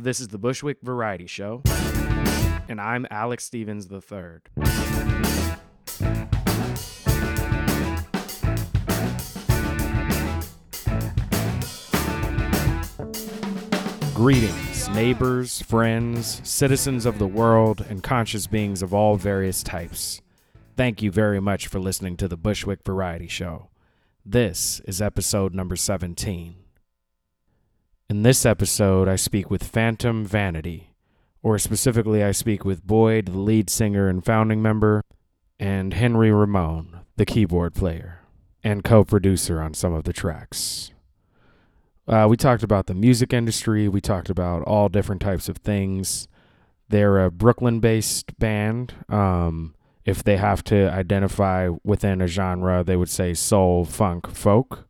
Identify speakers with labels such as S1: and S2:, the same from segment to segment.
S1: This is the Bushwick Variety Show, and I'm Alex Stevens III. Greetings, neighbors, friends, citizens of the world, and conscious beings of all various types. Thank you very much for listening to the Bushwick Variety Show. This is episode number 17. In this episode, I speak with Phantom Vanity, or specifically, I speak with Boyd, the lead singer and founding member, and Henry Ramone, the keyboard player and co producer on some of the tracks. Uh, we talked about the music industry, we talked about all different types of things. They're a Brooklyn based band. Um, if they have to identify within a genre, they would say soul, funk, folk.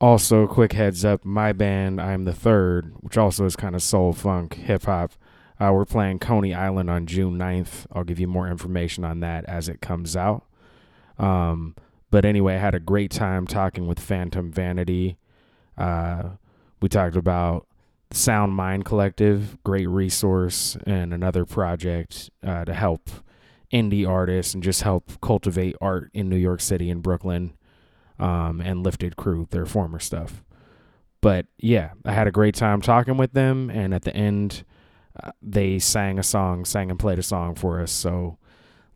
S1: Also, quick heads up my band, I'm the third, which also is kind of soul, funk, hip hop. Uh, we're playing Coney Island on June 9th. I'll give you more information on that as it comes out. Um, but anyway, I had a great time talking with Phantom Vanity. Uh, we talked about Sound Mind Collective, great resource, and another project uh, to help indie artists and just help cultivate art in New York City and Brooklyn, um, and Lifted Crew, their former stuff. But yeah, I had a great time talking with them, and at the end, uh, they sang a song, sang and played a song for us. So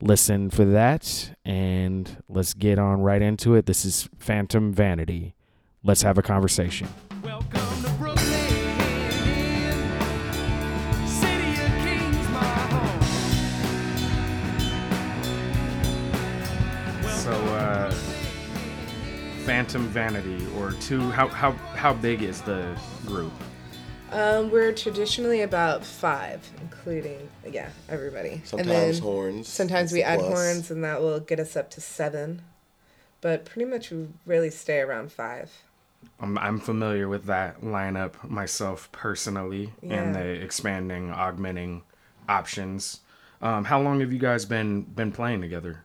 S1: listen for that, and let's get on right into it. This is Phantom Vanity. Let's have a conversation.
S2: Welcome
S1: Phantom Vanity, or two, how, how, how big is the group?
S3: Um, we're traditionally about five, including yeah everybody.
S4: Sometimes horns.
S3: Sometimes we add
S4: plus.
S3: horns, and that will get us up to seven. But pretty much we really stay around five.
S1: I'm, I'm familiar with that lineup myself personally and the expanding, augmenting options. Um, how long have you guys been been playing together?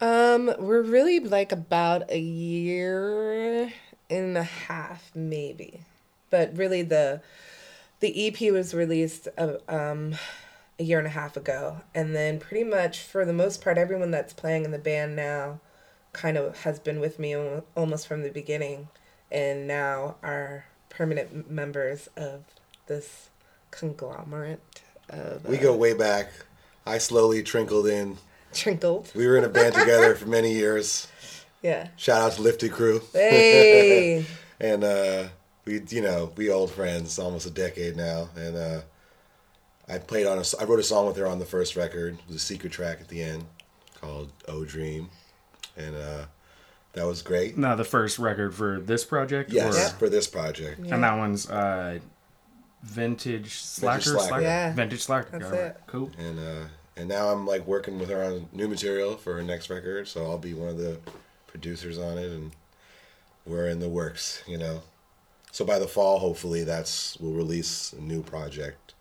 S3: Um, we're really like about a year and a half, maybe. But really, the the EP was released uh, um, a year and a half ago, and then pretty much for the most part, everyone that's playing in the band now kind of has been with me almost from the beginning, and now are permanent members of this conglomerate of
S4: We
S3: uh,
S4: go way back. I slowly trickled in.
S3: Trinkled.
S4: We were in a band together for many years.
S3: Yeah.
S4: Shout out to Lifted Crew.
S3: Hey.
S4: And uh, we, you know, we old friends, almost a decade now. And uh, I played on a, I wrote a song with her on the first record. It was a secret track at the end called "Oh Dream," and uh, that was great.
S1: Now the first record for this project?
S4: Yes,
S3: Yeah.
S4: for this project.
S1: And that one's uh, Vintage Slacker?
S4: Slacker.
S3: Yeah.
S1: Vintage Slacker.
S3: That's
S1: All right,
S3: it.
S1: Cool.
S4: And uh, and now I'm like working with her on new material for her next record, so I'll be one of the producers on it, and we're in the works, you know. So by the fall, hopefully, that's we'll release a new project.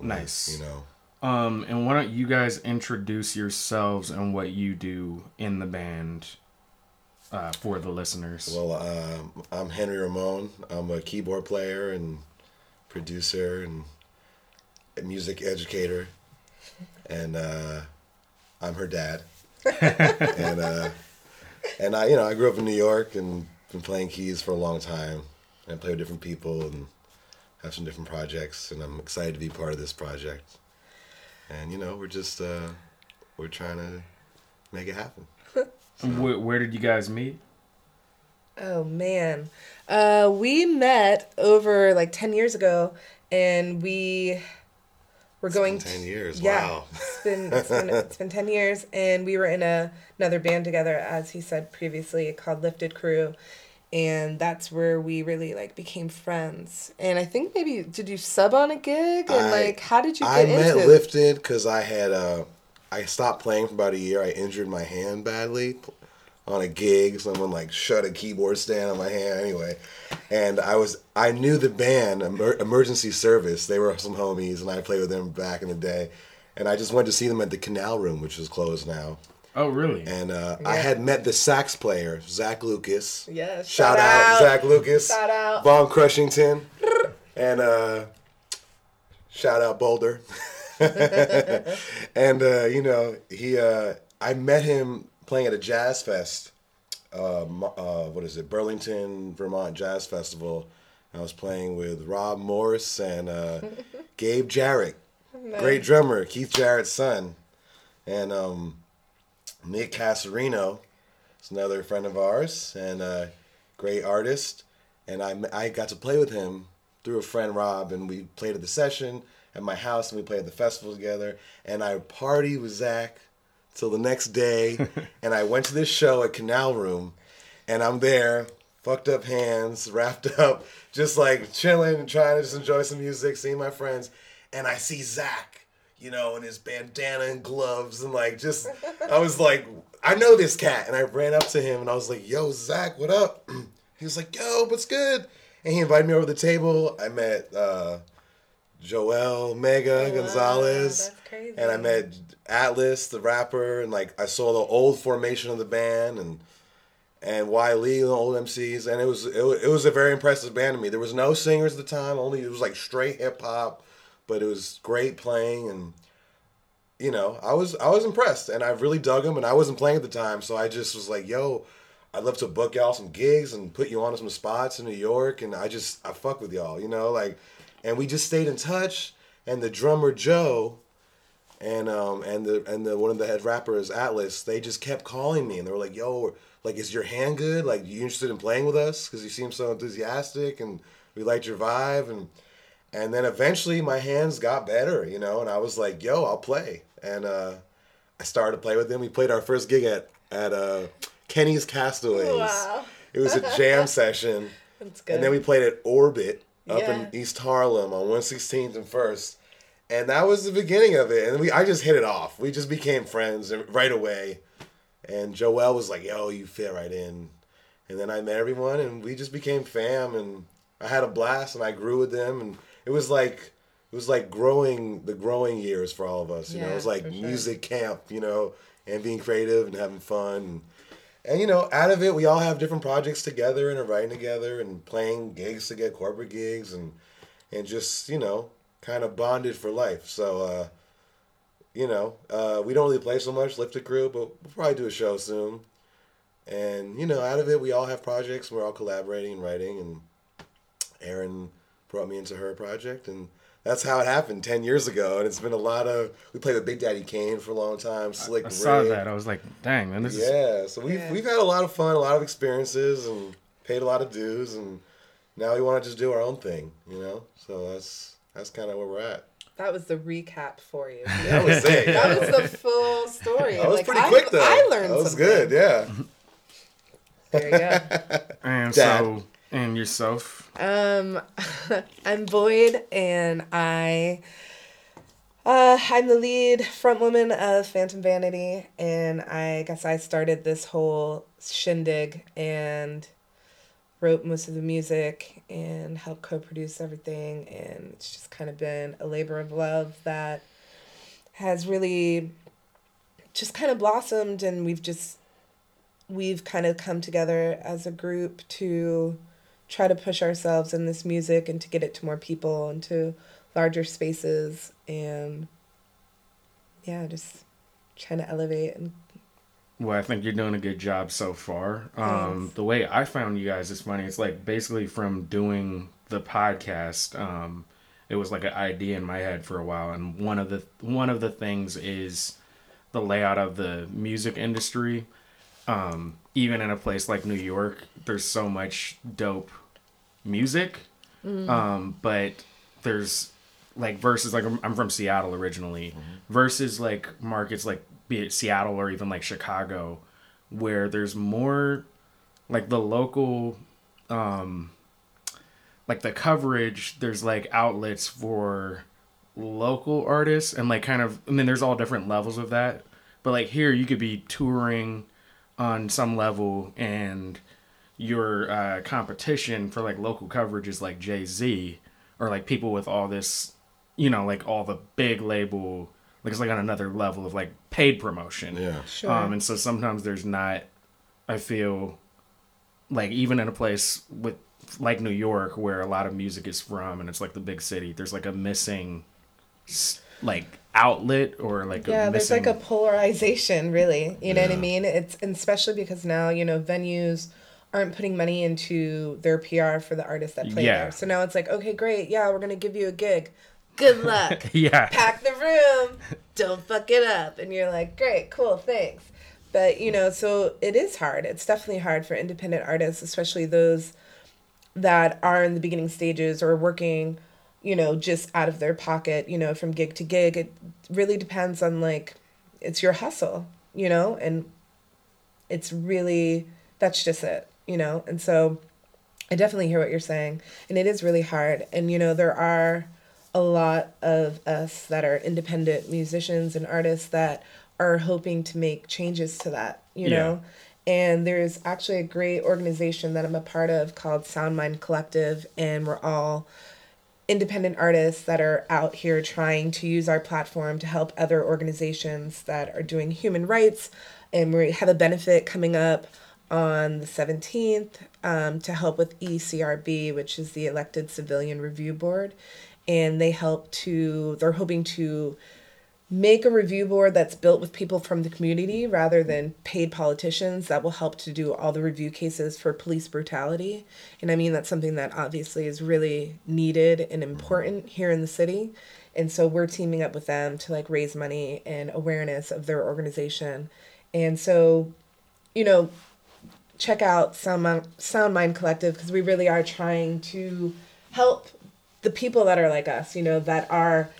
S1: Nice.
S4: You know,
S1: Um, and why don't you guys introduce yourselves and what you do in the band uh, for the listeners?
S4: well, um, I'm Henry Ramon. I'm a keyboard player and producer and music educator, and uh, I'm her dad. and uh, and I, you know, I grew up in New York and been playing keys for a long time. And I play with different people and have some different projects, and I'm excited to be part of this project. And you know, we're just uh, we're trying to make it happen.
S1: Where, where did you guys meet?
S3: Oh man, uh, we met over like ten years ago, and we were going.
S4: been 10 years,
S3: Yeah,
S4: wow.
S3: it's been it's been it's been ten years, and we were in a another band together, as he said previously, called Lifted Crew, and that's where we really like became friends. And I think maybe did you sub on a gig, and
S4: I-
S3: like how did you get
S4: I met? Lifted because I had uh, I stopped playing for about a year. I injured my hand badly on a gig. Someone like shut a keyboard stand on my hand anyway, and I was I knew the band Emer- Emergency Service. They were some homies, and I played with them back in the day. And I just went to see them at the Canal Room, which is closed now.
S1: Oh, really?
S4: And uh, I had met the sax player, Zach Lucas.
S3: Yes,
S4: Shout
S3: shout
S4: out,
S3: out.
S4: Zach Lucas.
S3: Shout out.
S4: Von Crushington. and uh, shout out Boulder. and uh, you know, he uh, I met him playing at a jazz fest. Uh, uh, what is it? Burlington, Vermont Jazz Festival. I was playing with Rob Morris and uh, Gabe Jarrett, great drummer, Keith Jarrett's son, and um, Nick Casarino is another friend of ours and a great artist. And I, I got to play with him through a friend Rob, and we played at the session at my house, and we played at the festival together. And I partied with Zach till the next day, and I went to this show at Canal Room, and I'm there, fucked up hands, wrapped up, just like chilling and trying to just enjoy some music, seeing my friends, and I see Zach, you know, in his bandana and gloves, and like just, I was like, I know this cat, and I ran up to him, and I was like, Yo, Zach, what up? He was like, Yo, what's good? And he invited me over to the table. I met uh, Joel Mega Gonzalez,
S3: that's crazy.
S4: and I met Atlas, the rapper, and like I saw the old formation of the band, and and Wiley, the old MCs, and it was it was, it was a very impressive band to me. There was no singers at the time; only it was like straight hip hop, but it was great playing, and you know, I was I was impressed, and I really dug them, and I wasn't playing at the time, so I just was like, "Yo, I'd love to book y'all some gigs and put you on some spots in New York," and I just I fuck with y'all, you know, like, and we just stayed in touch, and the drummer Joe and um and the and the one of the head rappers Atlas they just kept calling me and they were like yo like is your hand good? Like you interested in playing with us? Because you seem so enthusiastic and we liked your vibe. And and then eventually my hands got better you know and I was like yo I'll play. And uh I started to play with them. We played our first gig at at uh Kenny's Castaways.
S3: Wow.
S4: it was a jam session.
S3: That's good.
S4: and then we played at Orbit up
S3: Yeah.
S4: in East Harlem on 116th and First. And that was the beginning of it. And we I just hit it off. We just became friends right away. And Joel was like, yo, you fit right in. And then I met everyone and we just became fam and I had a blast and I grew with them and it was like it was like growing the growing years for all of us. You know, it was like
S3: sure.
S4: music camp, you know, and being creative and having fun and and you know, out of it, we all have different projects together and are writing together and playing gigs to get corporate gigs and and just you know, kind of bonded for life. So, uh, you know, uh, we don't really play so much, Lifted Crew, but we'll probably do a show soon. And you know, out of it, we all have projects. We're all collaborating and writing. And Erin brought me into her project, and that's how it happened ten years ago. And it's been a lot of. We played with Big Daddy Kane for a long time. Slick
S1: I saw
S4: Rick.
S1: that. I was like, dang, man, this is
S4: Yeah, so we've
S3: Yeah.
S4: we've had a lot of fun, a lot of experiences, and paid a lot of dues, and now we want to just do our own thing, you know. So that's that's kind of where we're at.
S3: that was the recap for you.
S4: That was it.
S3: That was the full story.
S4: That was
S3: Like,
S4: pretty
S3: I,
S4: quick though.
S3: I learned
S4: That was
S3: something.
S4: good. Yeah.
S3: There you go.
S1: and
S4: Dad.
S1: so and yourself.
S3: Um, I'm Boyd, and I, uh, I'm the lead front woman of Phantom Vanity, and I guess I started this whole shindig and wrote most of the music and helped co-produce everything, and it's just kind of been a labor of love that has really just kind of blossomed, and we've just we've kind of come together as a group to try to push ourselves in this music and to get it to more people and to larger spaces and yeah just trying to elevate and
S1: Well, I think you're doing a good job so far. Um, the way I found you guys is funny. It's like basically from doing the podcast. Um, it was like an idea in my head for a while, and one of the one of the things is the layout of the music industry. Um, even in a place like New York, there's so much dope music, um, but there's like versus like I'm, I'm from Seattle originally versus like markets like be it Seattle or even like Chicago where there's more like the local um like the coverage there's like outlets for local artists and like kind of I mean there's all different levels of that but like here you could be touring on some level and your uh, competition for like local coverage is like Jay Z or like people with all this, you know, like all the big label, like it's like on another level of like paid promotion.
S4: Yeah.
S3: sure
S1: Um, and so sometimes there's not, I feel like even in a place with like New York, where a lot of music is from, and it's like the big city. There's like a missing, like outlet or like
S3: yeah
S1: a
S3: there's
S1: missing,
S3: like a polarization really you know what i mean it's and especially because now you know venues aren't putting money into their pr for the artists that play
S1: Yeah.
S3: there so now it's like okay great. Yeah we're gonna give you a gig. Good luck.
S1: Yeah,
S3: pack the room. Don't fuck it up. And you're like great cool thanks. But you know so it is hard. It's definitely hard for independent artists especially those that are in the beginning stages or working you know just out of their pocket you know from gig to gig. It really depends on like it's your hustle you know? And it's really that's just it you know and so i definitely hear what you're saying and it is really hard and you know there are a lot of us that are independent musicians and artists that are hoping to make changes to that you
S1: Yeah.
S3: know and there's actually a great organization that i'm a part of called sound mind collective and we're all independent artists that are out here trying to use our platform to help other organizations that are doing human rights. And we have a benefit coming up on the 17th um, to help with ECRB, which is the Elected Civilian Review Board. And they help to, they're hoping to make a review board that's built with people from the community rather than paid politicians that will help to do all the review cases for police brutality. And I mean, that's something that obviously is really needed and important here in the city. And so we're teaming up with them to like raise money and awareness of their organization. And so, you know, check out Mind, Sound Mind Collective because we really are trying to help the people that are like us, you know, that are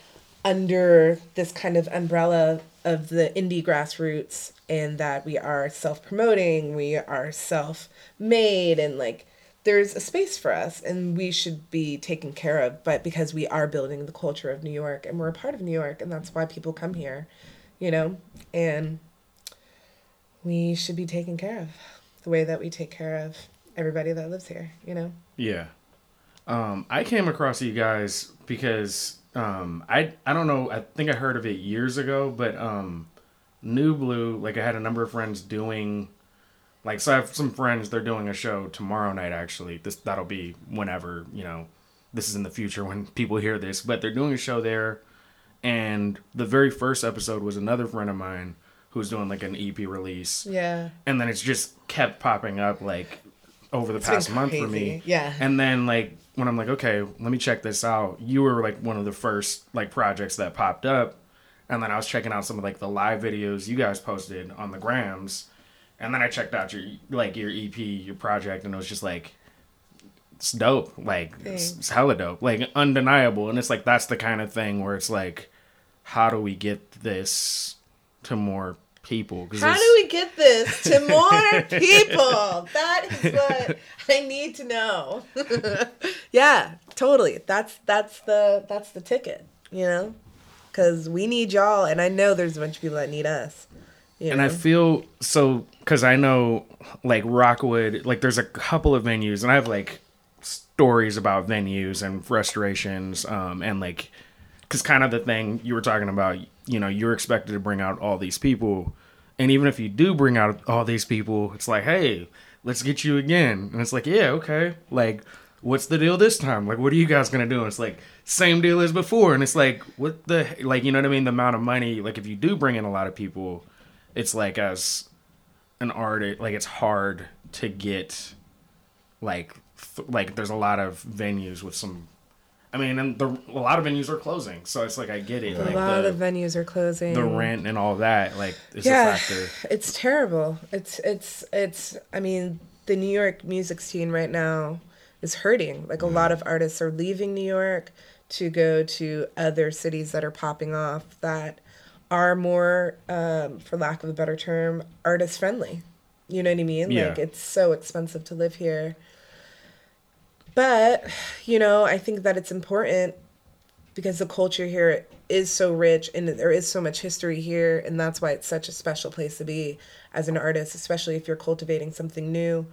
S3: under this kind of umbrella of the indie grassroots and that we are self-promoting, we are self-made and like there's a space for us and we should be taken care of but because we are building the culture of New York and we're a part of New York and that's why people come here, you know? And we should be taken care of the way that we take care of everybody that lives here, you know?
S1: Yeah. Um, I came across you guys because um, I I don't know. I think I heard of it years ago, but um, Nublu, like I had a number of friends doing, like so I have some friends. They're doing a show tomorrow night. Actually, this that'll be whenever you know. This is in the future when people hear this, but they're doing a show there, and the very first episode was another friend of mine who's doing like an EP release
S3: Yeah.
S1: and then it's just kept popping up like over the
S3: It's
S1: past month for me.
S3: yeah.
S1: And then like when I'm like, okay, let me check this out. You were like one of the first like projects that popped up, and then I was checking out some of like the live videos you guys posted on the grams, and then I checked out your like your EP, your project, and it was just like. It's dope, like it's, it's hella dope, like undeniable, and it's like that's the kind of thing where it's like, how do we get this to more people?
S3: How do we get this to more people? That is what I need to know. yeah, totally. That's that's the that's the ticket, you know? Cuz we need y'all and I know there's a bunch of people that need us. You
S1: and
S3: know?
S1: I feel so because I know like Rockwood, like there's a couple of venues, and I have like stories about venues and frustrations, um, and like because kind of the thing you were talking about, you know, you're expected to bring out all these people, and even if you do bring out all these people, it's like, hey, let's get you again, and it's like, yeah, okay, like. What's the deal this time? Like, what are you guys gonna do? And it's like same deal as before, and it's like, what the like, you know what I mean? The amount of money, like, if you do bring in a lot of people, it's like as an artist like it's hard to get like th- like there's a lot of venues with some i mean and the, a lot of venues are closing so it's like i get it
S3: a
S1: like
S3: lot
S1: the,
S3: of venues are closing.
S1: the rent and all that like is
S3: yeah,
S1: a factor
S3: it's terrible. It's it's it's. I mean, the New York music scene right now is hurting. Like a lot of artists are leaving New York to go to other cities that are popping off that are more, um, for lack of a better term, artist friendly. You know what I mean?
S1: Yeah.
S3: Like it's so expensive to live here. But, you know, I think that it's important because the culture here is so rich and there is so much history here and that's why it's such a special place to be as an artist especially if you're cultivating something new.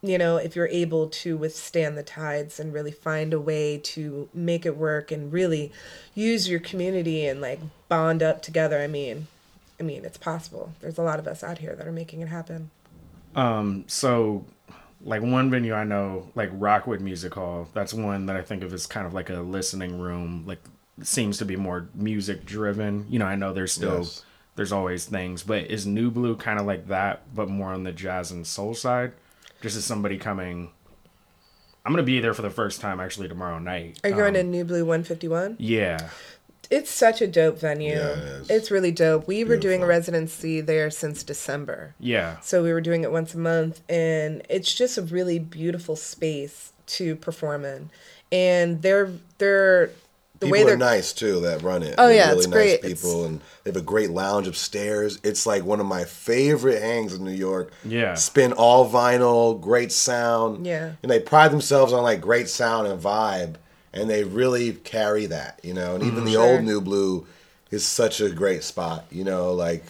S3: You know if you're able to withstand the tides and really find a way to make it work and really use your community and like bond up together i mean i mean it's possible. There's a lot of us out here that are making it happen.
S1: Um so like one venue I know, like Rockwood Music Hall. That's one that I think of as kind of like a listening room. Like seems to be more music driven. You know, I know there's still
S4: Yes.
S1: there's always things, but is Nublu kind of like that, but more on the jazz and soul side? Just as somebody coming. I'm gonna be there for the first time actually tomorrow night.
S3: Are you going
S1: Um,
S3: to Nublu 151?
S1: Yeah.
S3: It's such a dope venue.
S4: Yeah, it is.
S3: It's really dope. We were doing a residency there since December.
S1: Yeah.
S3: So we were doing it once a month, and it's just a really beautiful space to perform in. And they're they're the
S4: People
S3: way they're
S4: nice too that run it.
S3: Oh,
S4: They're
S3: yeah, it's great.
S4: people, and they have a great lounge upstairs. It's like one of my favorite hangs in New York.
S1: Yeah.
S4: spin all vinyl, great sound.
S3: Yeah.
S4: and they pride themselves on like great sound and vibe, and they really carry that, you know. And even the
S3: Sure.
S4: old Nublu is such a great spot, you know, like.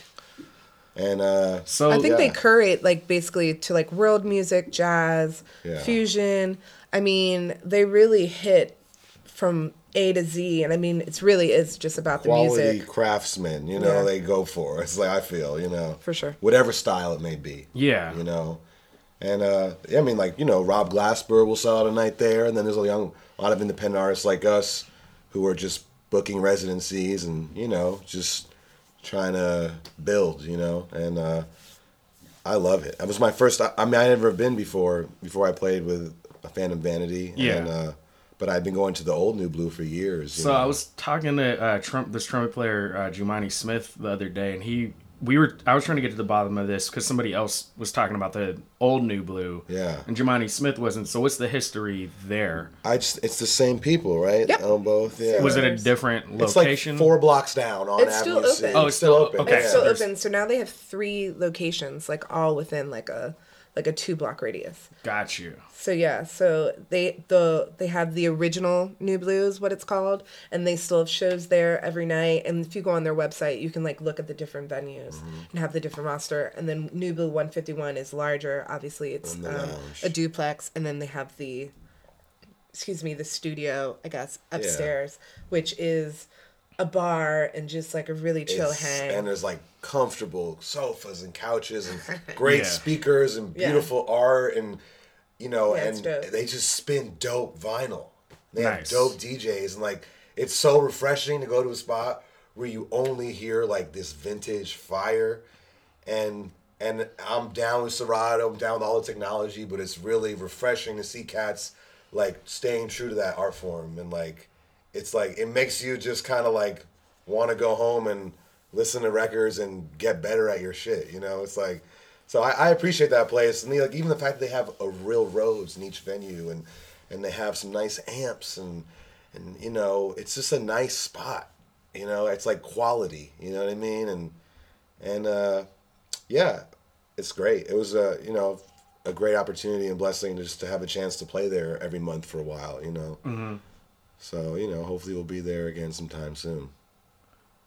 S4: And uh,
S1: So
S3: I think they curate like basically to like world music, jazz,
S4: Yeah.
S3: fusion. I mean, they really hit from A to Z, and I mean, it's really is just about the
S4: quality
S3: music.
S4: craftsmen, you know,
S3: Yeah.
S4: they go for. It's like I feel, you know,
S3: For sure.
S4: whatever style it may be.
S1: Yeah.
S4: you know, and uh, I mean, like you know, Rob Glasper will sell out a night there, and then there's a young, a lot of independent artists like us who are just booking residencies and you know just trying to build, you know, and uh, I love it. It was my first. I, I mean, I never been before before I played with a Phantom Vanity.
S1: Yeah.
S4: And, uh, but I've been going to the old Nublu for years.
S1: So
S4: know.
S1: I was talking to uh, Trump, this trumpet player uh, Jumaane Smith the other day, and he we were I was trying to get to the bottom of this because somebody else was talking about the old Nublu,
S4: Yeah.
S1: and Jumaane Smith wasn't. So what's the history there?
S4: I just it's the same people, right?
S3: Yep.
S4: On both. Yeah.
S1: Was it a
S3: There's-
S1: different
S4: It's like four blocks down on
S3: It's still
S4: Avenue C.
S3: open.
S1: Oh, it's still- open. okay.
S3: It's still
S1: there's-
S3: open. So now they have three locations, like all within like a like a two block radius.
S1: Got you.
S3: So yeah, so they the they have the original Nublu's, what it's called, and they still have shows there every night. And if you go on their website, you can like look at the different venues
S4: Mm-hmm.
S3: and have the different roster. And then Nublu 151 is larger. Obviously, it's um, a duplex, and then they have the excuse me the studio, I guess upstairs, which is a bar and just like a really chill
S4: It's-
S3: hang.
S4: And there's like comfortable sofas and couches and great
S1: Yeah.
S4: speakers and
S3: Yeah.
S4: beautiful art and you know
S3: Yeah,
S4: and they just spin dope vinyl. They
S1: Nice.
S4: have dope DJs and like it's so refreshing to go to a spot where you only hear like this vintage fire and and I'm down with Serato, I'm down with all the technology, but it's really refreshing to see cats like staying true to that art form and like it's like it makes you just kind of like want to go home and listen to records and get better at your shit. You know, it's like so I, I appreciate that place and like even the fact that they have a real Rhodes in each venue and and they have some nice amps and and you know it's just a nice spot. You know, it's like quality. You know what I mean? And and uh, yeah, it's great. It was a you know a great opportunity and blessing just to have a chance to play there every month for a while. You know.
S1: Mm-hmm.
S4: So you know, hopefully we'll be there again sometime soon.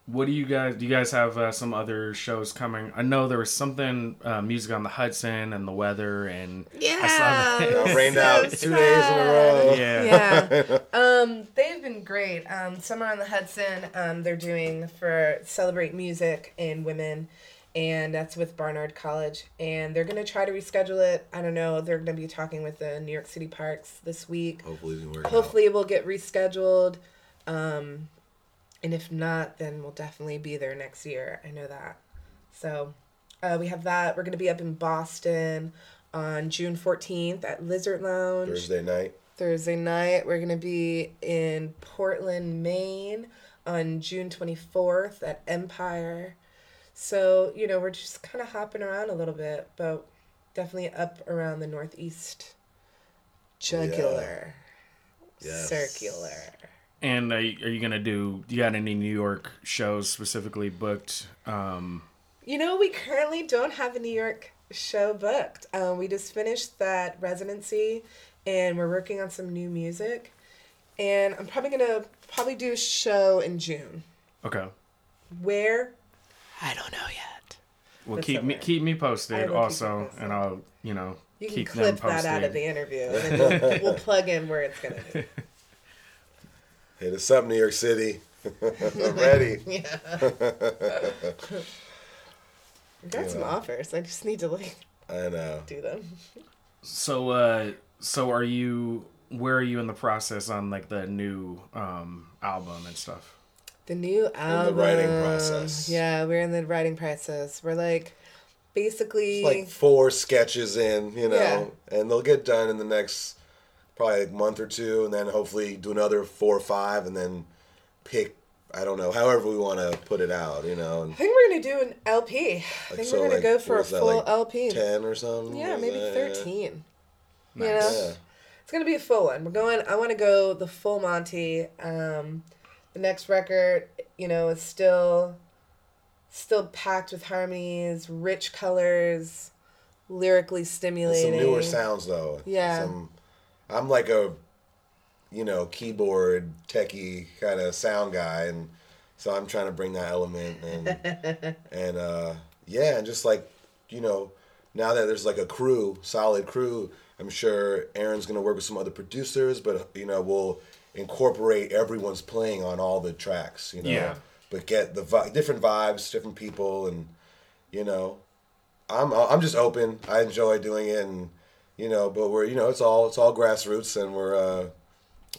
S1: What do you guys? Do you guys have uh, some other shows coming? I know there was something uh, music on the Hudson and the weather and I saw
S3: yeah,
S1: that.
S4: It rained
S3: so
S4: out two days in a row.
S1: yeah.
S3: yeah. Um, they've been great. Um, Summer on the Hudson, um, they're doing for Celebrate Music and Women, and that's with Barnard College. And they're going to try to reschedule it. I don't know. They're going to be talking with the New York City Parks this week.
S4: Hopefully we can work. it out.
S3: Hopefully, it will get rescheduled. Um, and if not, then we'll definitely be there next year. I know that. So uh, we have that. We're going to be up in Boston on June 14th at Lizard Lounge.
S4: Thursday night.
S3: Thursday night. We're going to be in Portland, Maine on June 24th at Empire. So, you know, we're just kind of hopping around a little bit, but definitely up around the Northeast jugular,
S4: Yes.
S3: circular.
S1: And are you, are you gonna do? Do you got any New York shows specifically booked? Um,
S3: You know, we currently don't have a New York show booked. Um, we just finished that residency and we're working on some new music. And I'm probably going to probably do a show in June.
S1: okay.
S3: Where? I don't know yet.
S1: Well,
S3: That's
S1: keep me keep me posted
S3: will keep
S1: also,
S3: posted.
S1: and I'll you know
S3: You can
S1: keep
S3: clip
S1: them posted.
S3: that out of the interview and then we'll, we'll plug in where it's going to be.
S4: Hit us up, New York City. I'm ready.
S3: Yeah. I've got some
S4: Yeah.
S3: offers. I just need to like
S4: I know.
S3: do them.
S1: So, uh, so are you? Where are you in the process on like the new um album and stuff?
S3: The new album.
S4: In the writing process.
S3: Yeah, we're in the writing process. We're like basically
S4: like four sketches in, you know,
S3: Yeah.
S4: and they'll get done in the next probably a month or two, and then hopefully do another four or five, and then pick. I don't know, however we want to put it out, you know. And
S3: I think we're gonna do an LP. I think
S4: so,
S3: we're gonna
S4: like,
S3: go for a
S4: is that,
S3: full
S4: like
S3: LP.
S4: ten or something.
S3: Yeah, maybe
S4: that-
S3: thirteen. You know,
S4: Yeah.
S3: it's gonna be a full one. We're going. I want to go the full Monty. Um, the next record, you know, is still, still packed with harmonies, rich colors, lyrically
S4: It's
S3: stimulating.
S4: some newer sounds though.
S3: Yeah.
S4: Some, I'm like a, you know, keyboard techie kind of sound guy, and so I'm trying to bring that element and and uh, yeah, and just like you know, now that there's like a crew, solid crew, I'm sure Erin's gonna work with some other producers, but you know, we'll incorporate everyone's playing on all the tracks. You know,
S1: Yeah.
S4: but get the vi- different vibes, different people, and you know, I'm I'm just open. I enjoy doing it, and you know, but we're you know it's all it's all grassroots, and we're uh,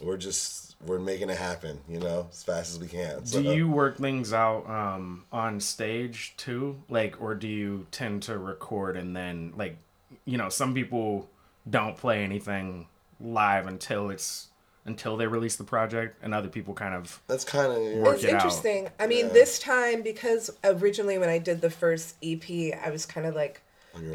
S4: we're just we're making it happen. You know, as fast as we can. So,
S1: Do you work things out um on stage too? Like, or do you tend to record and then like, you know, some people don't play anything live until it's until they release the project, and other people kind of
S4: That's kind of
S1: Work
S3: it's
S1: it out.
S3: interesting. I mean,
S4: Yeah.
S3: this time because originally when I did the first EP, I was kind of like
S4: On your own.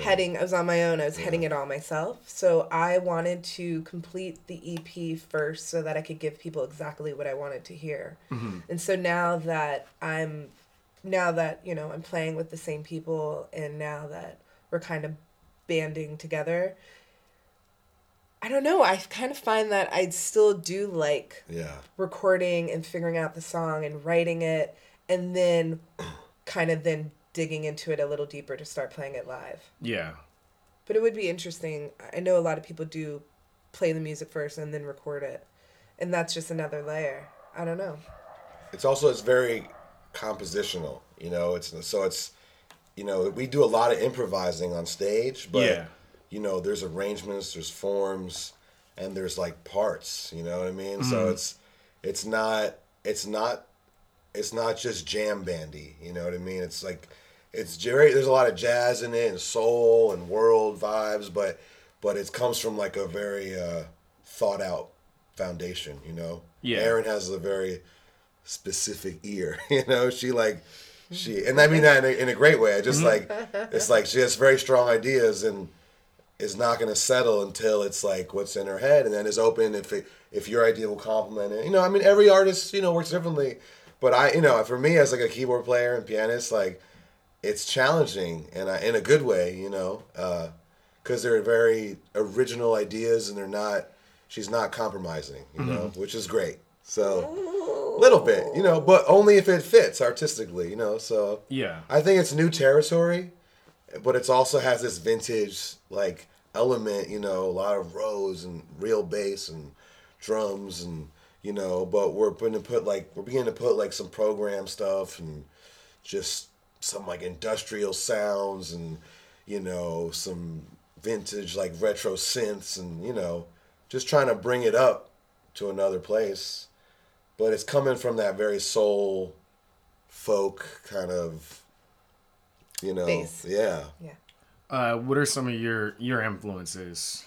S3: Heading. I was on my own. I was heading it all myself. So I wanted to complete the EP first, so that I could give people exactly what I wanted to hear. And so now that I'm, now that you know I'm playing with the same people, and now that we're kind of banding together. I don't know. I kind of find that I still do like
S4: yeah.
S3: recording and figuring out the song and writing it and then kind of then digging into it a little deeper to start playing it live.
S1: yeah.
S3: But it would be interesting. I know a lot of people do play the music first and then record it. And that's just another layer. I don't know.
S4: It's also it's very compositional. You know, it's so it's you know we do a lot of improvising on stage, but
S1: Yeah.
S4: you know there's arrangements, there's forms, and there's like parts. You know what I mean? So mm-hmm. it's it's not it's not it's not just jam bandy. You know what I mean? It's like it's very there's a lot of jazz in it and soul and world vibes, but but it comes from like a very uh, thought out foundation. You know?
S1: Yeah.
S4: Erin has a very specific ear. You know, she like she and I mean that in a, in a great way. I just like it's like she has very strong ideas and is not going to settle until it's like what's in her head and then is open if it, if your idea will complement it. You know, I mean every artist, you know, works differently, but I, you know, for me as like a keyboard player and pianist like it's challenging and I, in a good way, you know, uh cuz they're very original ideas and they're not she's not compromising, you know, which is great. So little bit, you know, but only if it fits artistically, you know. So
S1: Yeah.
S4: I think it's new territory, but it's also has this vintage like element, you know, a lot of Rhodes and real bass and drums and you know, but we're going to put like we're beginning to put like some program stuff and just some like industrial sounds and you know some vintage like retro synths and you know just trying to bring it up to another place but it's coming from that very soul folk kind of you know
S3: Bass.
S4: yeah
S3: Yeah.
S1: Uh, what are some of your your influences?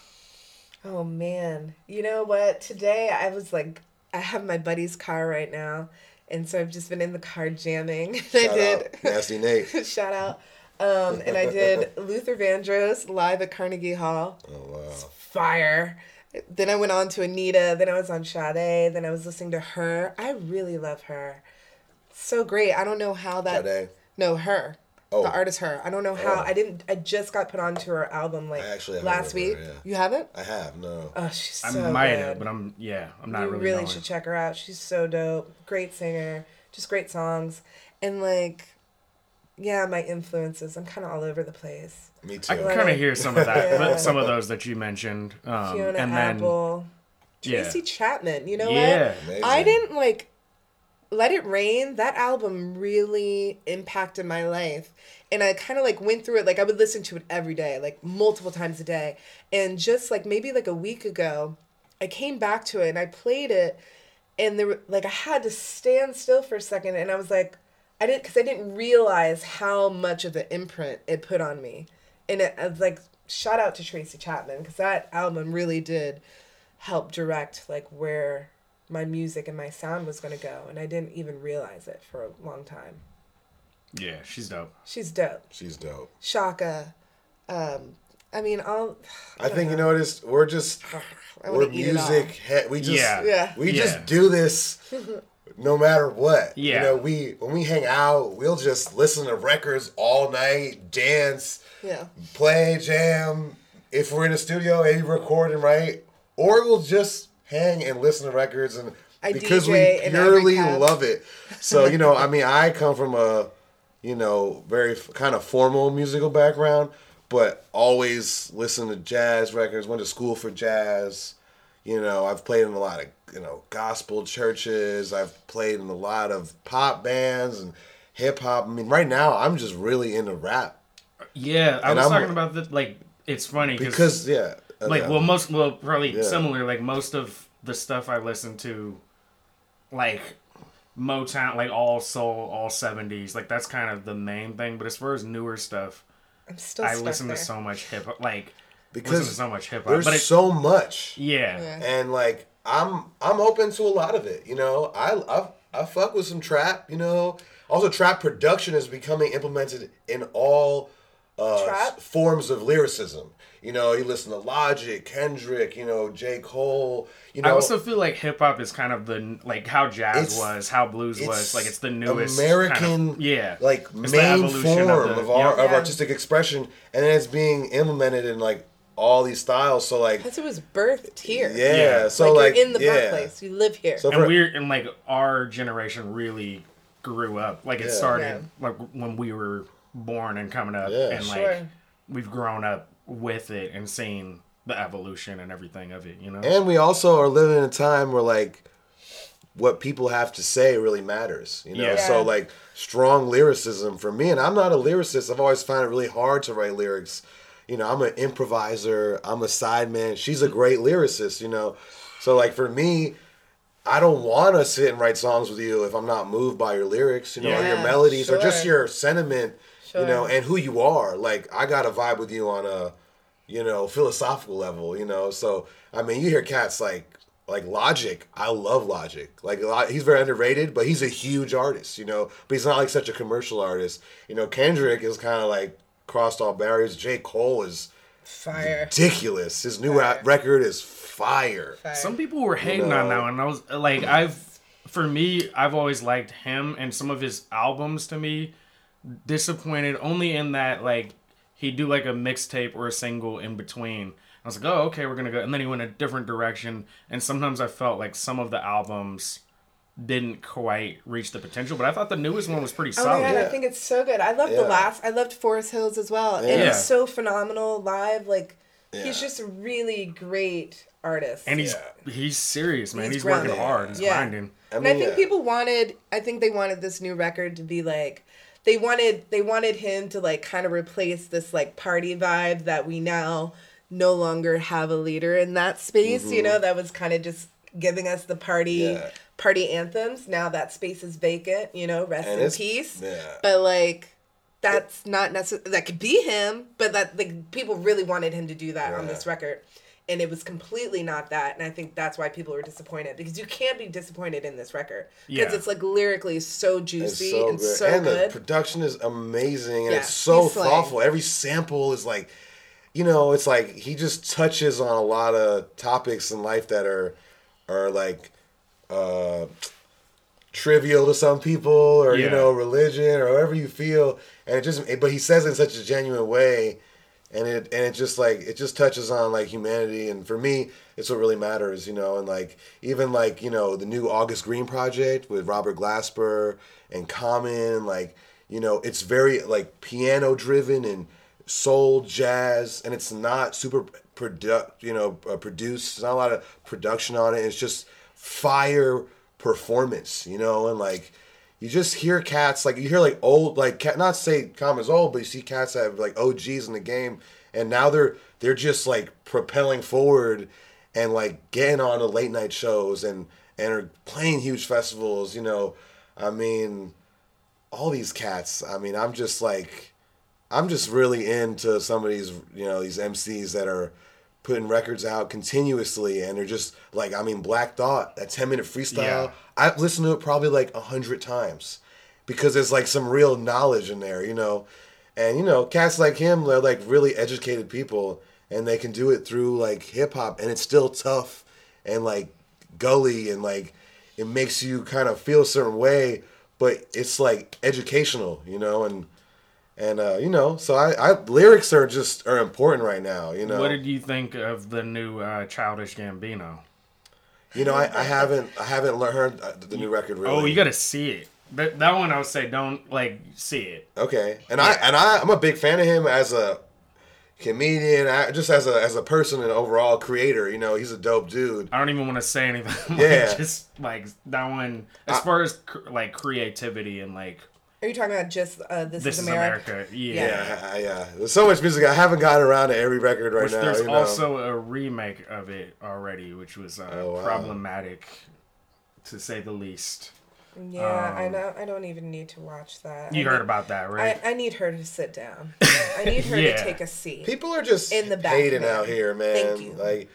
S3: Oh man. You know what? Today I was like I have my buddy's car right now. And so I've just been in the car jamming. I did
S4: out nasty nate
S3: shout out. Um, and I did Luther Vandross live at Carnegie Hall.
S4: oh wow
S3: Fire. Then I went on to Anita. Then I was on Sade. Then I was listening to her. I really love her. So great. I don't know how that.
S4: Sade?
S3: No, her.
S4: Oh.
S3: The artist her. I don't know how.
S4: Oh.
S3: I didn't. I just got put onto her album like
S4: I actually
S3: last week.
S4: her, yeah.
S3: You haven't?
S4: i have no
S3: Oh, she's so I
S1: might
S3: good.
S1: have, but I'm yeah, I'm not really.
S3: you
S1: really.
S3: really
S1: knowing.
S3: should check her out. She's so dope. Great singer. Just great songs. And like, yeah, my influences. I'm kind of all over the place.
S4: me too
S1: I can kind of hear some of that,
S3: Yeah.
S1: some of those that you mentioned. Um,
S3: Fiona
S1: and then
S3: Apple.
S1: yeah.
S3: Tracy Chapman. You know
S1: Yeah.
S3: what?
S4: Amazing.
S3: I didn't like. Let It Rain, that album really impacted my life. And I kind of like went through it, like I would listen to it every day, like multiple times a day. And just like maybe like a week ago, I came back to it and I played it. And there, were- like I had to stand still for a second. And I was like, I didn't, because I didn't realize how much of an imprint it put on me. And it, I was like, shout out to Tracy Chapman, because that album really did help direct like where my music and my sound was going to go and i didn't even realize it for a long time
S1: Yeah, she's dope.
S3: she's dope
S4: She's dope.
S3: shaka um i mean i'll
S4: I think you know what is we're just
S3: I
S4: we're
S3: wanna eat it all.
S4: music. He- we just
S1: Yeah.
S3: Yeah.
S4: we
S1: Yeah.
S4: just do this no matter what.
S1: Yeah.
S4: You know, we when we hang out, we'll just listen to records all night, dance,
S3: yeah
S4: play, jam. If we're in a studio, maybe recording, right? Or we'll just hang and listen to records and
S3: I
S4: because
S3: DJ
S4: we
S3: in
S4: purely love it. So, you know, I mean, I come from a, you know, very f- kind of formal musical background, but always listen to jazz records, went to school for jazz. You know, I've played in a lot of, you know, gospel churches. I've played in a lot of pop bands and hip hop. I mean, right now I'm just really into rap
S1: Yeah, I
S4: And
S1: was
S4: I'm-
S1: talking about that. Like, it's funny
S4: because yeah,
S1: like
S4: uh,
S1: well most well probably
S4: Yeah.
S1: similar like most of the stuff i listen to like motown like all soul all 70s like that's kind of the main thing but as far as newer stuff
S3: i'm still
S1: i
S3: stuck
S1: listen
S3: there.
S1: to so much hip hop like
S4: because
S1: listen to so much hip hop
S4: there's
S1: but it,
S4: so much.
S1: yeah,
S3: Yeah.
S4: and like I'm I'm open to a lot of it. You know, I I I fuck with some trap. You know, also trap production is becoming implemented in all uh, forms of lyricism. You know, you listen to Logic, Kendrick, you know, J. Cole. You know, I
S1: also feel like hip hop is kind of the like how jazz was, how blues was, like it's the newest
S4: American,
S1: kind of, yeah,
S4: like
S1: It's the
S4: main form
S1: of,
S4: of, our,
S1: yeah.
S4: of artistic expression, and then it's being implemented in like all these styles. So like,
S3: because it was birthed here
S4: yeah,
S1: Yeah.
S4: so
S3: like,
S4: like,
S3: you're in the
S4: yeah.
S3: birthplace you live here
S4: So
S1: and
S4: for-
S1: we're and like our generation really grew up like it
S4: Yeah.
S1: started
S3: Yeah.
S1: like when we were born and coming up
S4: Yeah.
S1: and like
S3: Sure.
S1: we've grown up with it and seeing the evolution and everything of it you know
S4: And we also are living in a time where like what people have to say really matters. You know,
S1: Yeah.
S4: so like strong lyricism for me, and I'm not a lyricist. I've always found it really hard to write lyrics. You know, I'm an improviser. I'm a sideman. She's a great lyricist. You know, so like for me. I don't want to sit and write songs with you if I'm not moved by your lyrics, you know, or your
S3: Yeah,
S4: melodies, or just your sentiment, you know, and who you are. Like I got to vibe with you on a, you know, philosophical level, you know. So I mean, you hear cats like like Logic. I love Logic. Like a lot, he's very underrated, but he's a huge artist, you know. But he's not like such a commercial artist. You know, Kendrick is kind of like crossed all barriers. J. Cole is
S3: fire
S4: ridiculous. His new
S3: Fire.
S4: a- record is fire.
S3: fire
S1: some people were hating
S4: know.
S1: on that one i was like i've for me i've always liked him and some of his albums to me disappointed only in that like he'd do like a mixtape or a single in between i was like oh okay we're gonna go and then he went a different direction and sometimes i felt like some of the albums didn't quite reach the potential but i thought the newest one was pretty solid.
S3: Oh
S1: solid
S3: my god, I think it's so good. I love
S4: Yeah.
S3: the last. I loved Forest Hills as well, and
S4: Yeah.
S3: he's so phenomenal live. Like
S4: Yeah.
S3: he's just a really great artist.
S1: and he's
S4: Yeah.
S1: he's serious man
S3: He's
S1: he's, working hard he's
S3: Yeah.
S1: grinding
S4: I
S3: and I think
S4: yeah.
S3: people wanted. I think they wanted this new record to be like. They wanted they wanted him to like kind of replace this like party vibe that we now no longer have a leader in that space. You know that was kind of just giving us the party
S4: Mm-hmm. Yeah.
S3: party anthems. Now that space is vacant. You know, rest
S4: And
S3: in peace.
S4: yeah.
S3: But like that's not necessary. That could be him, but that like people really wanted him to do that on this record, and it was completely not that. And I think that's why people were disappointed because you can't be disappointed in this record because
S1: Yeah.
S3: it's like lyrically so
S4: It's
S3: juicy
S4: so
S3: and
S4: good.
S3: so
S4: and
S3: good.
S4: the production is amazing and
S3: Yeah,
S4: it's so
S3: he's slaying.
S4: thoughtful. Every sample is like, you know, it's like he just touches on a lot of topics in life that are, are like, uh, trivial to some people or you know religion or however you feel and it just but he says it in such a genuine way and it and it just like it just touches on like humanity. And for me it's what really matters you know? And like even like you know the new august greene project with robert glasper and common like you know it's very like piano driven and soul jazz. And it's not super produ- you know uh, produced. There's not a lot of production on it. It's just fire performance, you know, and like you just hear cats like you hear like old like cat not say commas old, but you see cats that have like OGs in the game, and now they're they're just like propelling forward and like getting on the late night shows and and are playing huge festivals, you know. I mean, all these cats. I mean, I'm just like, I'm just really into some of these, you know, these MCs that are putting records out continuously, and they're just like, I mean, Black Thought, that 10 minute freestyle.
S1: Yeah.
S4: I've listened to it probably like a hundred times because there's like some real knowledge in there, you know. And you know, cats like him, they're like really educated people, and they can do it through like hip hop, and it's still tough and like gully, and like it makes you kind of feel a certain way, but it's like educational, you know, and and uh, you know, so I, I lyrics are just are important right now, you know.
S1: What did you think of the new uh, Childish Gambino?
S4: you know, I, I haven't I haven't learned heard uh, the new record really.
S1: Oh, you gotta see it. That, that one I would say don't like see it.
S4: Okay, and I and I I'm a big fan of him as a comedian, I, just as a as a person and overall creator. You know, he's a dope dude.
S1: I don't even want to say anything. like,
S4: Yeah.
S1: just like that one. As far as cr- like creativity and like
S3: Are you talking about just uh, this,
S1: this
S3: is
S1: is
S3: America?
S1: America, yeah.
S4: Yeah, yeah. There's so much music. I haven't gotten around to every record right
S1: Which
S4: now.
S1: there's
S4: you know?
S1: also a remake of it already, which was uh,
S4: Oh, wow.
S1: problematic to say the least.
S3: Yeah, I
S1: Um,
S3: know. I don't even need to watch that.
S1: You
S3: I
S1: heard
S3: need-
S1: about that, right?
S3: I, I need her to sit down. I need her
S1: Yeah.
S3: to take a seat.
S4: people are just
S3: In the back,
S4: hating out here, man.
S3: Thank you.
S4: Like,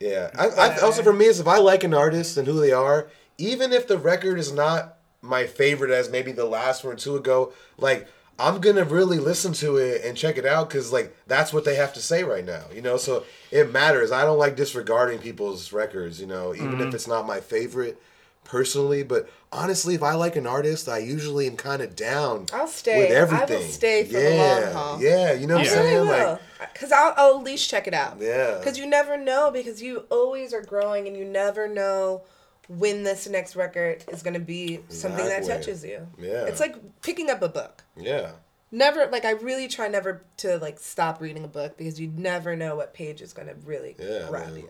S4: yeah. I, I, also for me is if I like an artist and who they are, even if the record is not my favorite as maybe the last one or two ago, like I'm gonna really listen to it and check it out because like that's what they have to say right now, you know. So it matters. I don't like disregarding people's records, you know, even
S3: Mm-hmm.
S4: if it's not my favorite personally. But honestly, if I like an artist, I usually am kind of down.
S3: I'll stay.
S4: with everything.
S3: I will stay for
S4: yeah,
S3: the long haul.
S4: Yeah, you know what
S1: Yeah.
S4: I'm
S3: I really
S4: saying?
S3: will.
S4: Like,
S3: Because I'll, I'll at least check it out.
S4: Yeah.
S3: Because you never know, because you always are growing and you never know when this next record is going to be something that touches you.
S4: Yeah.
S3: It's like picking up a book.
S4: yeah.
S3: Never, like, I really try never to, like, stop reading a book because you never know what page is going to really
S4: Yeah,
S3: grab
S4: man.
S3: you.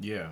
S1: yeah.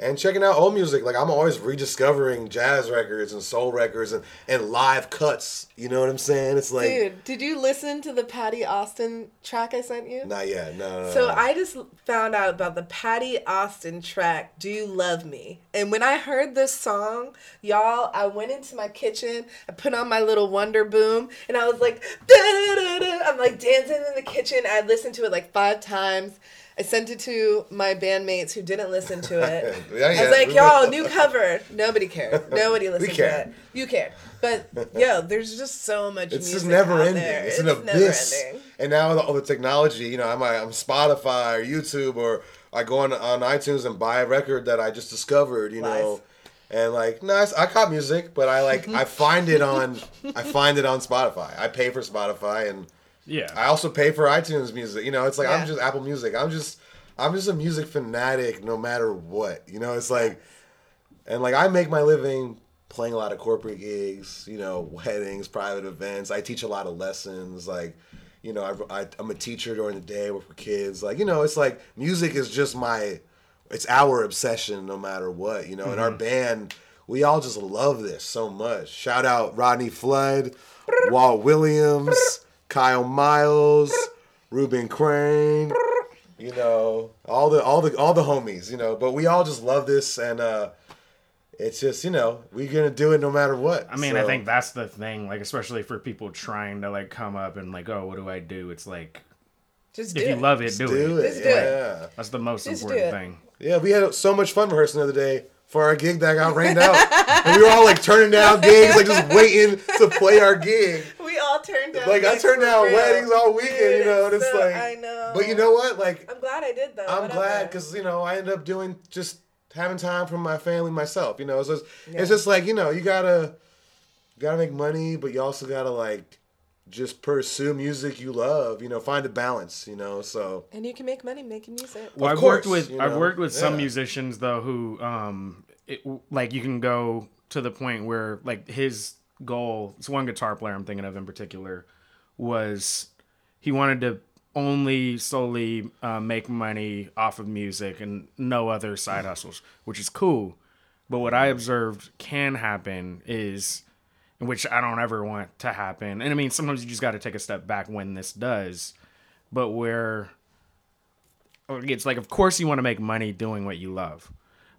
S4: And checking out old music. Like I'm always rediscovering jazz records and soul records and, and live cuts. You know what I'm saying? It's like
S3: Dude, did you listen to the Patti Austin track I sent you?
S4: not yet. No, no, no.
S3: So I just found out about the Patti Austin track, Do You Love Me? And when I heard this song, y'all, I went into my kitchen, I put on my little Wonderboom, and I was like, "Da-da-da-da-da." I'm like dancing in the kitchen. I listened to it like five times. I sent it to my bandmates who didn't listen to it.
S4: Yeah,
S3: I was like, y'all, new cover. Nobody cared. Nobody listened to
S4: cared.
S3: it. You cared. But yo, there's just so much
S4: it's
S3: music
S4: just never ending.
S3: there.
S4: It's an
S3: never
S4: abyss.
S3: ending.
S4: And now with all the technology, you know, I'm I'm Spotify or YouTube or I go on on iTunes and buy a record that I just discovered. You know. And like, nice. I caught music, but I like I find it on I find it on Spotify. I pay for Spotify, and
S1: Yeah.
S4: I also pay for iTunes music. You know, it's like
S3: Yeah.
S4: I'm just Apple Music. I'm just I'm just a music fanatic no matter what. You know, it's like and like I make my living playing a lot of corporate gigs, you know, weddings, private events. I teach a lot of lessons like you know, I, I, I'm a teacher during the day, work for kids. Like, you know, it's like music is just my, it's our obsession no matter what, you know. And our mm-hmm. band, we all just love this so much. Shout out Rodney Flood, Walt Williams, Kyle Miles, Ruben Crane, you know, all the all the all the homies, you know. But we all just love this, and uh it's just you know we're gonna do it no matter what.
S1: I mean, I think that's the thing, like especially for people trying to like come up and like, oh, what do I do? It's like
S3: Just do
S1: if you
S3: it.
S1: love it,
S4: just
S1: do,
S4: do
S1: it.
S4: it.
S3: Just do it.
S4: yeah.
S1: That's the most
S3: Just
S1: important thing.
S4: Yeah, we had so much fun rehearsing the other day for our gig that got rained out. and we were all like turning down gigs, like just waiting to play our gig.
S3: We all turned down.
S4: Like I turned down
S3: real.
S4: weddings all weekend, you know, and it's
S3: so-
S4: like
S3: I know.
S4: But you know what? Like
S3: I'm glad I did though.
S4: I'm
S3: whatever.
S4: glad because you know I end up doing just having time for my family myself. You know, so it's,
S3: Yeah.
S4: it's just like you know you gotta you gotta make money, but you also gotta like just pursue music you love. You know, find a balance. You know, so
S3: And you can make money making music.
S1: Well,
S4: Of
S1: I've worked with
S4: you
S1: I've worked with some
S4: yeah.
S1: musicians though who um it, like you can go to the point where like his goal. It's one guitar player I'm thinking of in particular was he wanted to only solely uh, make money off of music and no other side hustles, which is cool. But what I observed can happen is, which I don't ever want to happen. And I mean, sometimes you just got to take a step back when this does. But where it's like, of course, you want to make money doing what you love,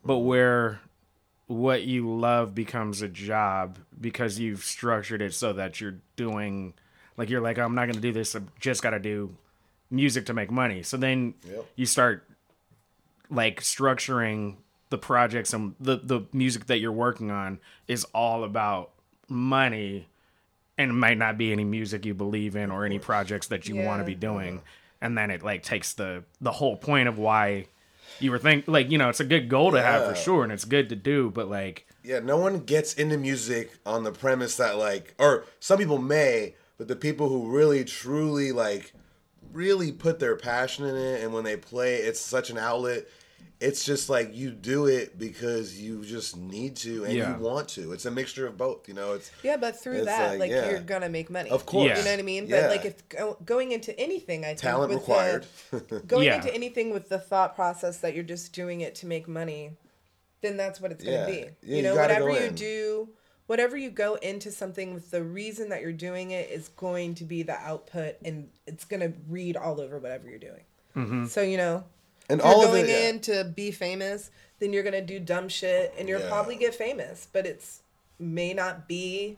S1: but where what you love becomes a job because you've structured it so that you're doing, like, you're like, I'm not going to do this. I've just got to do music to make money. So then
S4: Yep.
S1: you start like structuring the projects and the the music that you're working on is all about money and it might not be any music you believe in or any projects that you want to be doing and then it like takes the the whole point of why you were think like you know it's a good goal to have for sure and it's good to do but like
S4: Yeah, no one gets into music on the premise that like, or some people may, but the people who really truly like, really put their passion in it, and when they play, it's such an outlet. It's just like you do it because you just need to and
S1: Yeah.
S4: you want to. It's a mixture of both, you know. It's
S3: Yeah, but through that,
S4: like,
S3: like,
S4: yeah.
S3: you're gonna make money.
S4: Of course.
S1: Yeah.
S3: You know what I mean?
S4: Yeah.
S3: But like if go, going into anything, I think
S4: talent
S3: with
S4: required.
S3: The, going
S1: Yeah.
S3: into anything with the thought process that you're just doing it to make money, then that's what it's gonna
S4: Yeah.
S3: be.
S4: Yeah,
S3: you
S4: you
S3: know,
S4: gotta
S3: whatever you do, whatever you go into something with the reason that you're doing it is going to be the output, and it's gonna read all over whatever you're doing.
S1: Mm-hmm.
S3: So you know,
S4: and
S3: you're
S4: all of
S3: going
S4: it. yeah.
S3: in to be famous, then you're gonna do dumb shit, and you'll
S4: Yeah.
S3: probably get famous, but it's may not be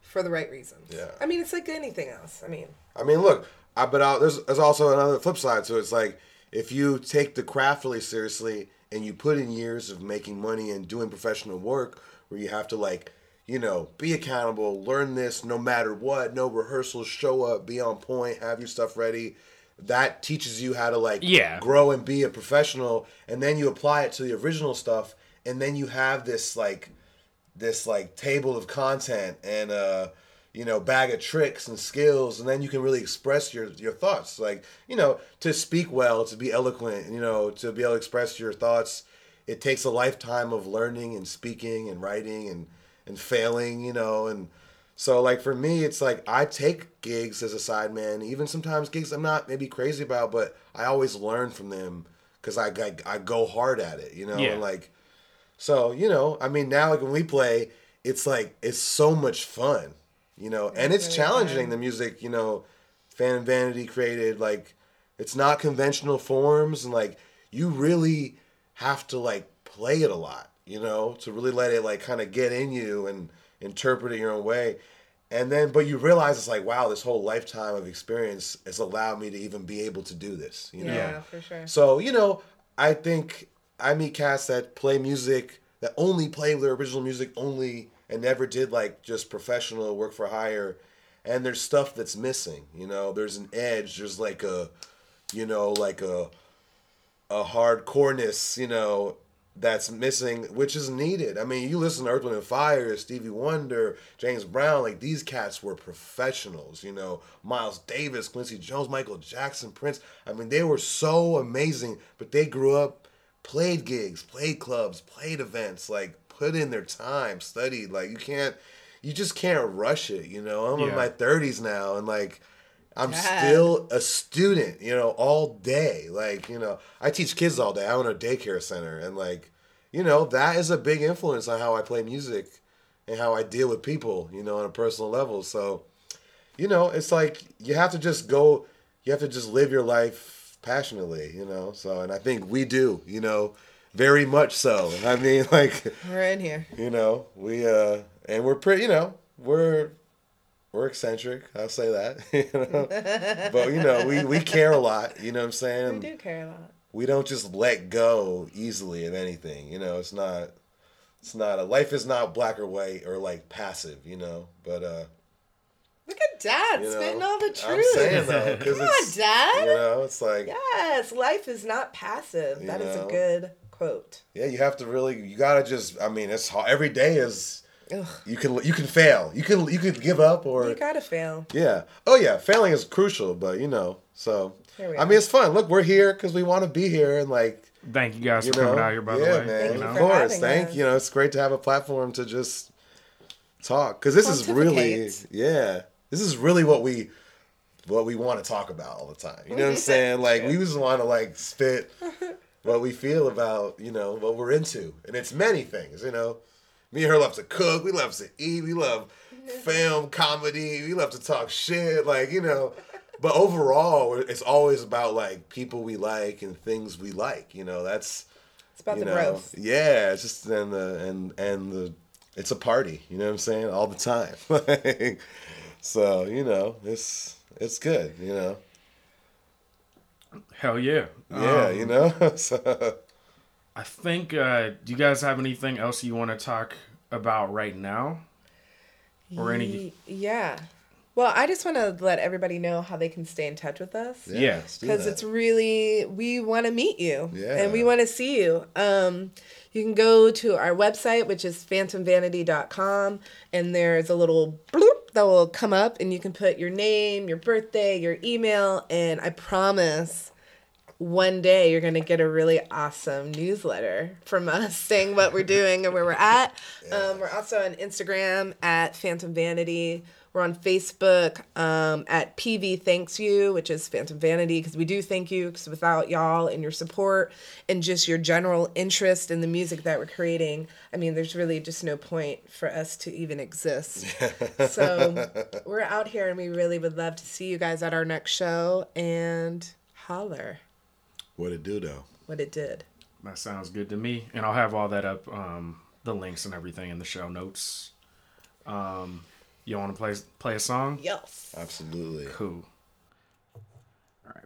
S3: for the right reasons.
S4: Yeah.
S3: I mean, it's like anything else. I mean,
S4: I mean, look, I, but i there's there's also another flip side to it. It's like if you take the craft really seriously and you put in years of making money and doing professional work, where you have to like, you know, be accountable, learn this no matter what, no rehearsals, show up, be on point, have your stuff ready. That teaches you how to like
S1: Yeah.
S4: grow and be a professional, and then you apply it to the original stuff, and then you have this like this like table of content and uh you know bag of tricks and skills and then you can really express your your thoughts like you know to speak well to be eloquent you know to be able to express your thoughts it takes a lifetime of learning and speaking and writing and and failing you know and so like for me it's like i take gigs as a sideman even sometimes gigs i'm not maybe crazy about but i always learn from them because I, I i go hard at it you know
S1: Yeah.
S4: and like so, you know, I mean, now like when we play, it's like it's so much fun, you know, and it's challenging
S3: fun.
S4: the music, you know, Phantom Vanity created like it's not conventional forms and like you really have to like play it a lot, you know, to really let it like kind of get in you and interpret it your own way. And then but you realize it's like wow, this whole lifetime of experience has allowed me to even be able to do this, you know.
S3: yeah, for sure.
S4: So, you know, I think I meet cats that play music that only play their original music only and never did like just professional work for hire. And there's stuff that's missing, you know, there's an edge, there's like a you know, like a a hardcoreness, you know, that's missing, which is needed. I mean, you listen to Earth, Wind and Fire, Stevie Wonder, James Brown, like these cats were professionals, you know, Miles Davis, Quincy Jones, Michael Jackson, Prince. I mean, they were so amazing, but they grew up, played gigs, played clubs, played events, like put in their time, studied. Like you can't, you just can't rush it, you know. I'm in my 30s now, and like, I'm
S3: Dad.
S4: still a student, you know, all day. Like, you know, I teach kids all day. I own a daycare center. And, like, you know, that is a big influence on how I play music and how I deal with people, you know, on a personal level. So, you know, it's like you have to just go, you have to just live your life passionately, you know. So, and I think we do, you know, very much so. I mean, like,
S3: We're in here.
S4: you know, we, uh, and we're pretty, you know, we're, we're eccentric. I'll say that. you know? but you know, we, we care a lot. You know what I'm saying?
S3: We do care a lot.
S4: We don't just let go easily of anything. You know, it's not. It's not a life is not black or white or like passive. You know, but uh,
S3: Look at Dad
S4: you know,
S3: spitting all the
S4: I'm
S3: truth.
S4: saying though,
S3: Come on, Dad.
S4: you know, it's like
S3: Yes, life is not passive. That is
S4: know?
S3: a good quote.
S4: yeah, you have to really, you gotta just. I mean, it's hard. Every day is.
S3: Ugh,
S4: You can you can fail. You can you can give up or
S3: you gotta fail.
S4: Yeah. Oh yeah, failing is crucial, but you know, so
S3: Here we
S4: I
S3: are.
S4: mean, it's fun. Look, we're here because we want to be here, and like
S1: thank you guys
S4: you
S1: for
S4: know,
S1: coming out here by
S4: yeah,
S1: the way
S4: man,
S1: you
S3: you
S1: know
S4: of course. Thank
S3: us.
S4: you know, it's great to have a platform to just talk because this is really yeah, this is really what we what we want to talk about all the time. You know what I'm saying? Like we just want to like spit what we feel about you know what we're into, and it's many things. You know, me and her love to cook. We love to eat. We love film, comedy. We love to talk shit. Like you know, but overall, it's always about like people we like and things we like. You know, that's
S3: It's about
S4: you
S3: the
S4: know,
S3: growth.
S4: yeah. It's just and the and and the it's a party. You know what I'm saying? All the time. Like, so you know, it's it's good. You know.
S5: Hell yeah.
S4: Yeah,
S5: Um,
S4: you know. so,
S5: I think. Uh, do you guys have anything else you want to talk about right now? Or any?
S3: Yeah. Well, I just want to let everybody know how they can stay in touch with us.
S5: Yeah.
S3: because it's really we want to meet you
S4: Yeah.
S3: and we want to see you um you can go to our website which is phantomvanity.com and there's a little bloop that will come up and you can put your name your birthday your email and i promise one day you're going to get a really awesome newsletter from us saying what we're doing and where we're at. Um, we're also on instagram at phantom vanity. We're on Facebook um, at PV Thanks You, which is Phantom Vanity, because we do thank you, because without y'all and your support and just your general interest in the music that we're creating, I mean, there's really just no point for us to even exist. so we're out here and we really would love to see you guys at our next show and holler
S4: what it do though.
S3: what it did.
S5: That sounds good to me. And I'll have all that up, um, the links and everything in the show notes. Um, you want to play play a song?
S3: Yes.
S4: Absolutely.
S5: Cool. All right.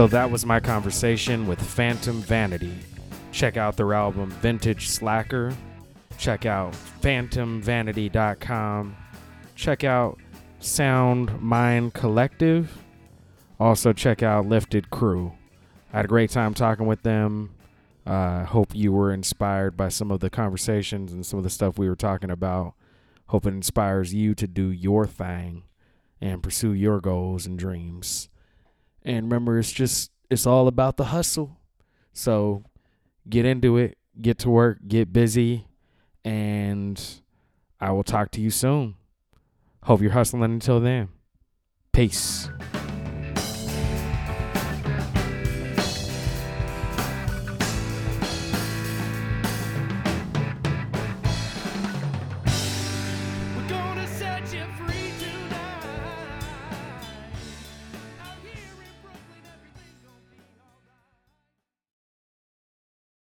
S1: So that was my conversation with Phantom Vanity. Check out their album Vintage Slacker. Check out phantomvanity.com. Check out Sound Mind Collective. Also, check out Lifted Crew. I had a great time talking with them. Uh, hope you were inspired by some of the conversations and some of the stuff we were talking about. Hope it inspires you to do your thing and pursue your goals and dreams. And remember, it's just, it's all about the hustle. So get into it, get to work, get busy, and I will talk to you soon. Hope you're hustling until then. Peace.